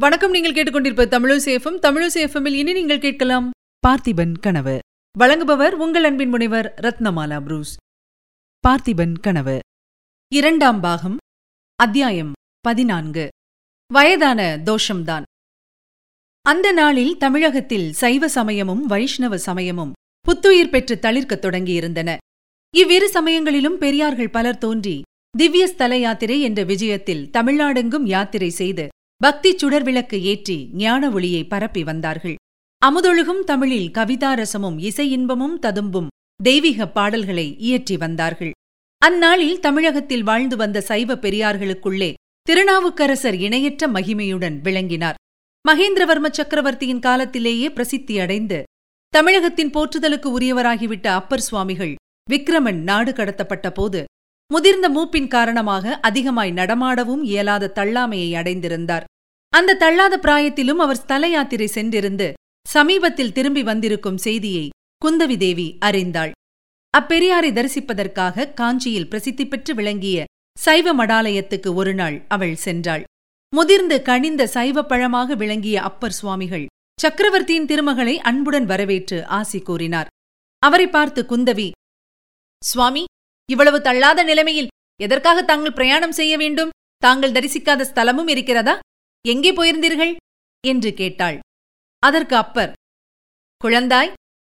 வணக்கம் நீங்கள் கேட்டுக்கொண்டிருப்ப தமிழசேஃபம் தமிழசேஃபமில் இனி நீங்கள் கேட்கலாம் பார்த்திபன் கனவு. வழங்குபவர் உங்கள் அன்பின் முனைவர் ரத்னமாலா புரூஸ். பார்த்திபன் கனவு. இரண்டாம் பாகம் அத்தியாயம் பதினான்கு. வயதான தோஷம்தான். அந்த நாளில் தமிழகத்தில் சைவ சமயமும் வைஷ்ணவ சமயமும் புத்துயிர் பெற்று தளிர்க்கத் தொடங்கியிருந்தன. இவ்விரு சமயங்களிலும் பெரியார்கள் பலர் தோன்றி திவ்ய ஸ்தல யாத்திரை என்ற விஜயத்தில் தமிழ்நாடெங்கும் யாத்திரை செய்து பக்தி சுடர் விளக்கு ஏற்றி ஞான ஒளியை பரப்பி வந்தார்கள். அமுதொழுகும் தமிழில் கவிதாரசமும் இசை இன்பமும் ததும்பும் தெய்வீக பாடல்களை இயற்றி வந்தார்கள். அந்நாளில் தமிழகத்தில் வாழ்ந்து வந்த சைவ பெரியார்களுக்குள்ளே திருநாவுக்கரசர் இணையற்ற மகிமையுடன் விளங்கினார். மகேந்திரவர்ம சக்கரவர்த்தியின் காலத்திலேயே பிரசித்தி அடைந்து தமிழகத்தின் போற்றுதலுக்கு உரியவராகிவிட்ட அப்பர் சுவாமிகள் விக்ரமன் நாடு கடத்தப்பட்ட போது முதிர்ந்த மூப்பின் காரணமாக அதிகமாய் நடமாடவும் இயலாத தள்ளாமையை அடைந்திருந்தார். அந்த தள்ளாத பிராயத்திலும் அவர் ஸ்தல யாத்திரை சென்றிருந்து சமீபத்தில் திரும்பி வந்திருக்கும் செய்தியை குந்தவி தேவி அறிந்தாள். அப்பெரியாரை தரிசிப்பதற்காக காஞ்சியில் பிரசித்தி பெற்று விளங்கிய சைவ மடாலயத்துக்கு ஒருநாள் அவள் சென்றாள். முதிர்ந்து கனிந்த சைவ பழமாக விளங்கிய அப்பர் சுவாமிகள் சக்கரவர்த்தியின் திருமகளை அன்புடன் வரவேற்று ஆசி கூறினார். அவரை பார்த்து குந்தவி சுவாமி இவ்வளவு தள்ளாத நிலைமையில் எதற்காக தாங்கள் பிரயாணம் செய்ய வேண்டும்? தாங்கள் தரிசிக்காத ஸ்தலமும் இருக்கிறதா? எங்கே போயிருந்தீர்கள்? என்று கேட்டாள். அதற்கு அப்பர் குழந்தாய்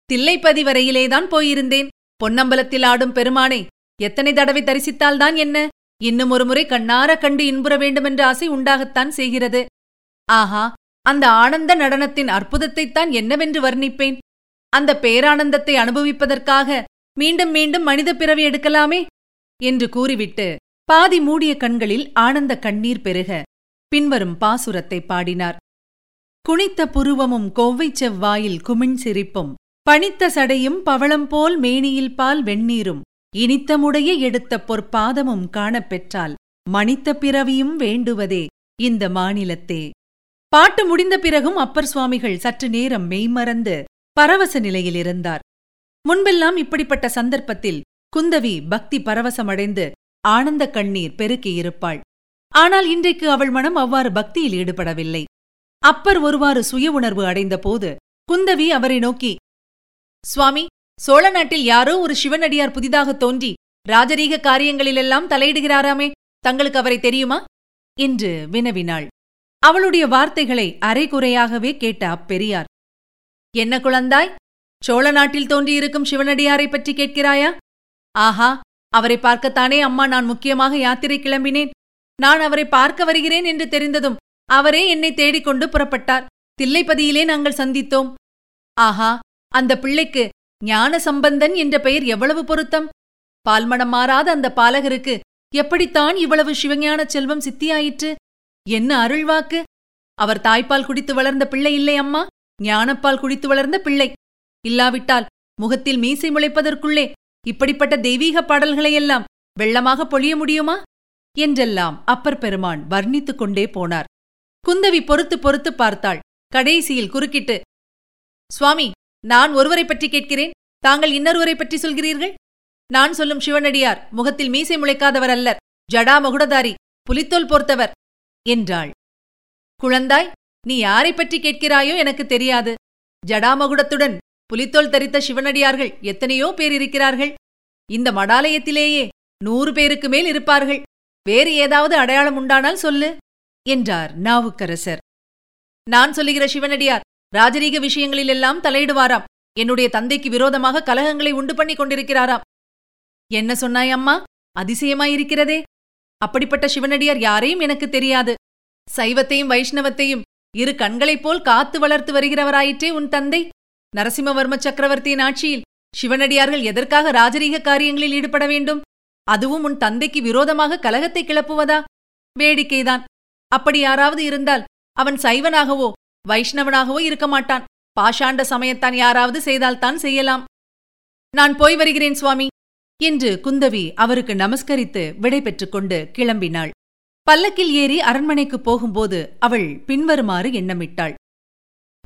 தில்லைப்பதி வரையிலேதான் போயிருந்தேன். பொன்னம்பலத்தில் ஆடும் பெருமானை எத்தனை தடவை தரிசித்தால்தான் என்ன? இன்னும் ஒரு முறை கண்ணார கண்டு இன்புற வேண்டுமென்ற ஆசை உண்டாகத்தான் செய்கிறது. ஆஹா அந்த ஆனந்த நடனத்தின் அற்புதத்தைத்தான் என்னவென்று வர்ணிப்பேன். அந்த பேரானந்தத்தை அனுபவிப்பதற்காக மீண்டும் மீண்டும் மனித பிறவி எடுக்கலாமே? என்று கூறிவிட்டு பாதி மூடிய கண்களில் ஆனந்த கண்ணீர் பெருக. பின்வரும் பாசுரத்தை பாடினார். குனித்த புருவமும் கொவ்வைச் செவ்வாயில் குமிண் சிரிப்பும் பனித்த சடையும் பவளம் போல் மேனியில் பால் வெந்நீரும். இனித்தமுடைய எடுத்த பொற்பாதமும் காணப்பெற்றால் மணித்த பிறவியும் வேண்டுவதே இந்த மாநிலத்தே. பாட்டு முடிந்த பிறகும் அப்பர் சுவாமிகள் சற்று நேரம் மெய்மறந்து பரவச நிலையில் இருந்தார். முன்பெல்லாம் இப்படிப்பட்ட சந்தர்ப்பத்தில் குந்தவி பக்தி பரவசமடைந்து ஆனந்த கண்ணீர் பெருக்கியிருப்பாள் ஆனால் இன்றைக்கு அவள் மனம் அவ்வாறு பக்தியில் ஈடுபடவில்லை. அப்பர் ஒருவாறு சுய உணர்வு அடைந்த போது குந்தவி அவரை நோக்கி சுவாமி சோழ நாட்டில் யாரோ ஒரு சிவனடியார் புதிதாக தோன்றி ராஜரீக காரியங்களிலெல்லாம் தலையிடுகிறாராமே தங்களுக்கு அவரை தெரியுமா? என்று வினவினாள். அவளுடைய வார்த்தைகளை அரைகுறையாகவே கேட்ட அப்பெரியார் என்ன குழந்தாய்? சோழ நாட்டில் தோன்றியிருக்கும் சிவனடியாரை பற்றி கேட்கிறாயா? ஆஹா அவரை பார்க்கத்தானே அம்மா நான் முக்கியமாக யாத்திரை கிளம்பினேன். நான் அவரை பார்க்க வருகிறேன் என்று தெரிந்ததும் அவரே என்னை தேடிக்கொண்டு புறப்பட்டார். தில்லைப்பதியிலே நாங்கள் சந்தித்தோம். ஆஹா அந்த பிள்ளைக்கு ஞான சம்பந்தன் என்ற பெயர் எவ்வளவு பொருத்தம்? பால்மணம் மாறாத அந்த பாலகருக்கு எப்படித்தான் இவ்வளவு சிவஞான செல்வம் சித்தியாயிற்று? என்ன அருள்வாக்கு? அவர் தாய்ப்பால் குடித்து வளர்ந்த பிள்ளை இல்லை அம்மா? ஞானப்பால் குடித்து வளர்ந்த பிள்ளை. இல்லாவிட்டால் முகத்தில் மீசை முளைப்பதற்குள்ளே இப்படிப்பட்ட தெய்வீக பாடல்களையெல்லாம் வெள்ளமாக பொழிய முடியுமா? என்றெல்லாம் அப்பர் பெருமான் வர்ணித்துக் கொண்டே போனார். குந்தவி பொறுத்து பொறுத்து பார்த்தாள். கடைசியில் குறுக்கிட்டு சுவாமி நான் ஒருவரை பற்றி கேட்கிறேன். தாங்கள் இன்னொருவரை பற்றி சொல்கிறீர்கள்? நான் சொல்லும் சிவனடியார் முகத்தில் மீசை முளைக்காதவர் அல்லர். ஜடாமகுடதாரி புலித்தோல் போர்த்தவர் என்றாள். குழந்தாய் நீ யாரை பற்றி கேட்கிறாயோ எனக்கு தெரியாது. ஜடாமகுடத்துடன் புலித்தோல் தரித்த சிவனடியார்கள் எத்தனையோ பேர் இருக்கிறார்கள். இந்த மடாலயத்திலேயே நூறு பேருக்கு மேல் இருப்பார்கள். வேறு ஏதாவது அடையாளம் உண்டானால் சொல்லு என்றார் நாவுக்கரசர். நான் சொல்லுகிற சிவனடியார் ராஜரீக விஷயங்களிலெல்லாம் தலையிடுவாராம். என்னுடைய தந்தைக்கு விரோதமாக கலகங்களை உண்டு பண்ணி கொண்டிருக்கிறாராம். என்ன சொன்னாய் அம்மா? அதிசயமாயிருக்கிறதே அப்படிப்பட்ட சிவனடியார் யாரையும் எனக்கு தெரியாது. சைவத்தையும் வைஷ்ணவத்தையும் இரு கண்களைப் போல் காத்து வளர்த்து வருகிறவராயிற்றே உன் தந்தை. நரசிம்மவர்ம சக்கரவர்த்தியின் ஆட்சியில் சிவனடியார்கள் எதற்காக ராஜரீக காரியங்களில் ஈடுபட வேண்டும்? அதுவும் உன் தந்தைக்கு விரோதமாக கலகத்தை கிளப்புவதா? வேடிக்கைதான். அப்படி யாராவது இருந்தால் அவன் சைவனாகவோ வைஷ்ணவனாகவோ இருக்க மாட்டான். பாஷாண்ட சமயத்தான் யாராவது செய்தால்தான் செய்யலாம். நான் போய் வருகிறேன் சுவாமி. என்று குந்தவி அவருக்கு நமஸ்கரித்து விடை கொண்டு கிளம்பினாள். பல்லக்கில் ஏறி அரண்மனைக்குப் போகும்போது அவள் பின்வருமாறு எண்ணமிட்டாள்.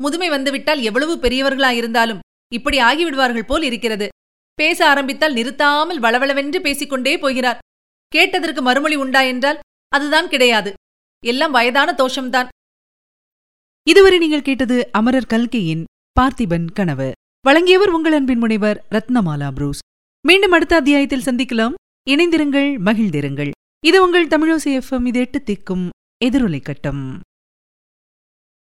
முதுமை வந்துவிட்டால் எவ்வளவு பெரியவர்களாயிருந்தாலும் இப்படி ஆகிவிடுவார்கள் போல் இருக்கிறது. பேச ஆரம்பித்தால் நிறுத்தாமல் வளவளவென்று பேசிக்கொண்டே போகிறார். கேட்டதற்கு மறுமொழி உண்டா என்றால் அதுதான் கிடையாது. எல்லாம் வயதான தோஷம்தான். இதுவரை நீங்கள் கேட்டது அமரர் கல்கையின் பார்த்திபன் கனவு. வழங்கியவர் உங்கள் அன்பின் முனைவர் ரத்னமாலா புரூஸ். மீண்டும் அடுத்த அத்தியாயத்தில் சந்திக்கலாம். இணைந்திருங்கள் மகிழ்ந்திருங்கள். இது உங்கள் தமிழோசி எஃப்எம் இது எட்டு திக்கும் எதிரொலை கட்டம்.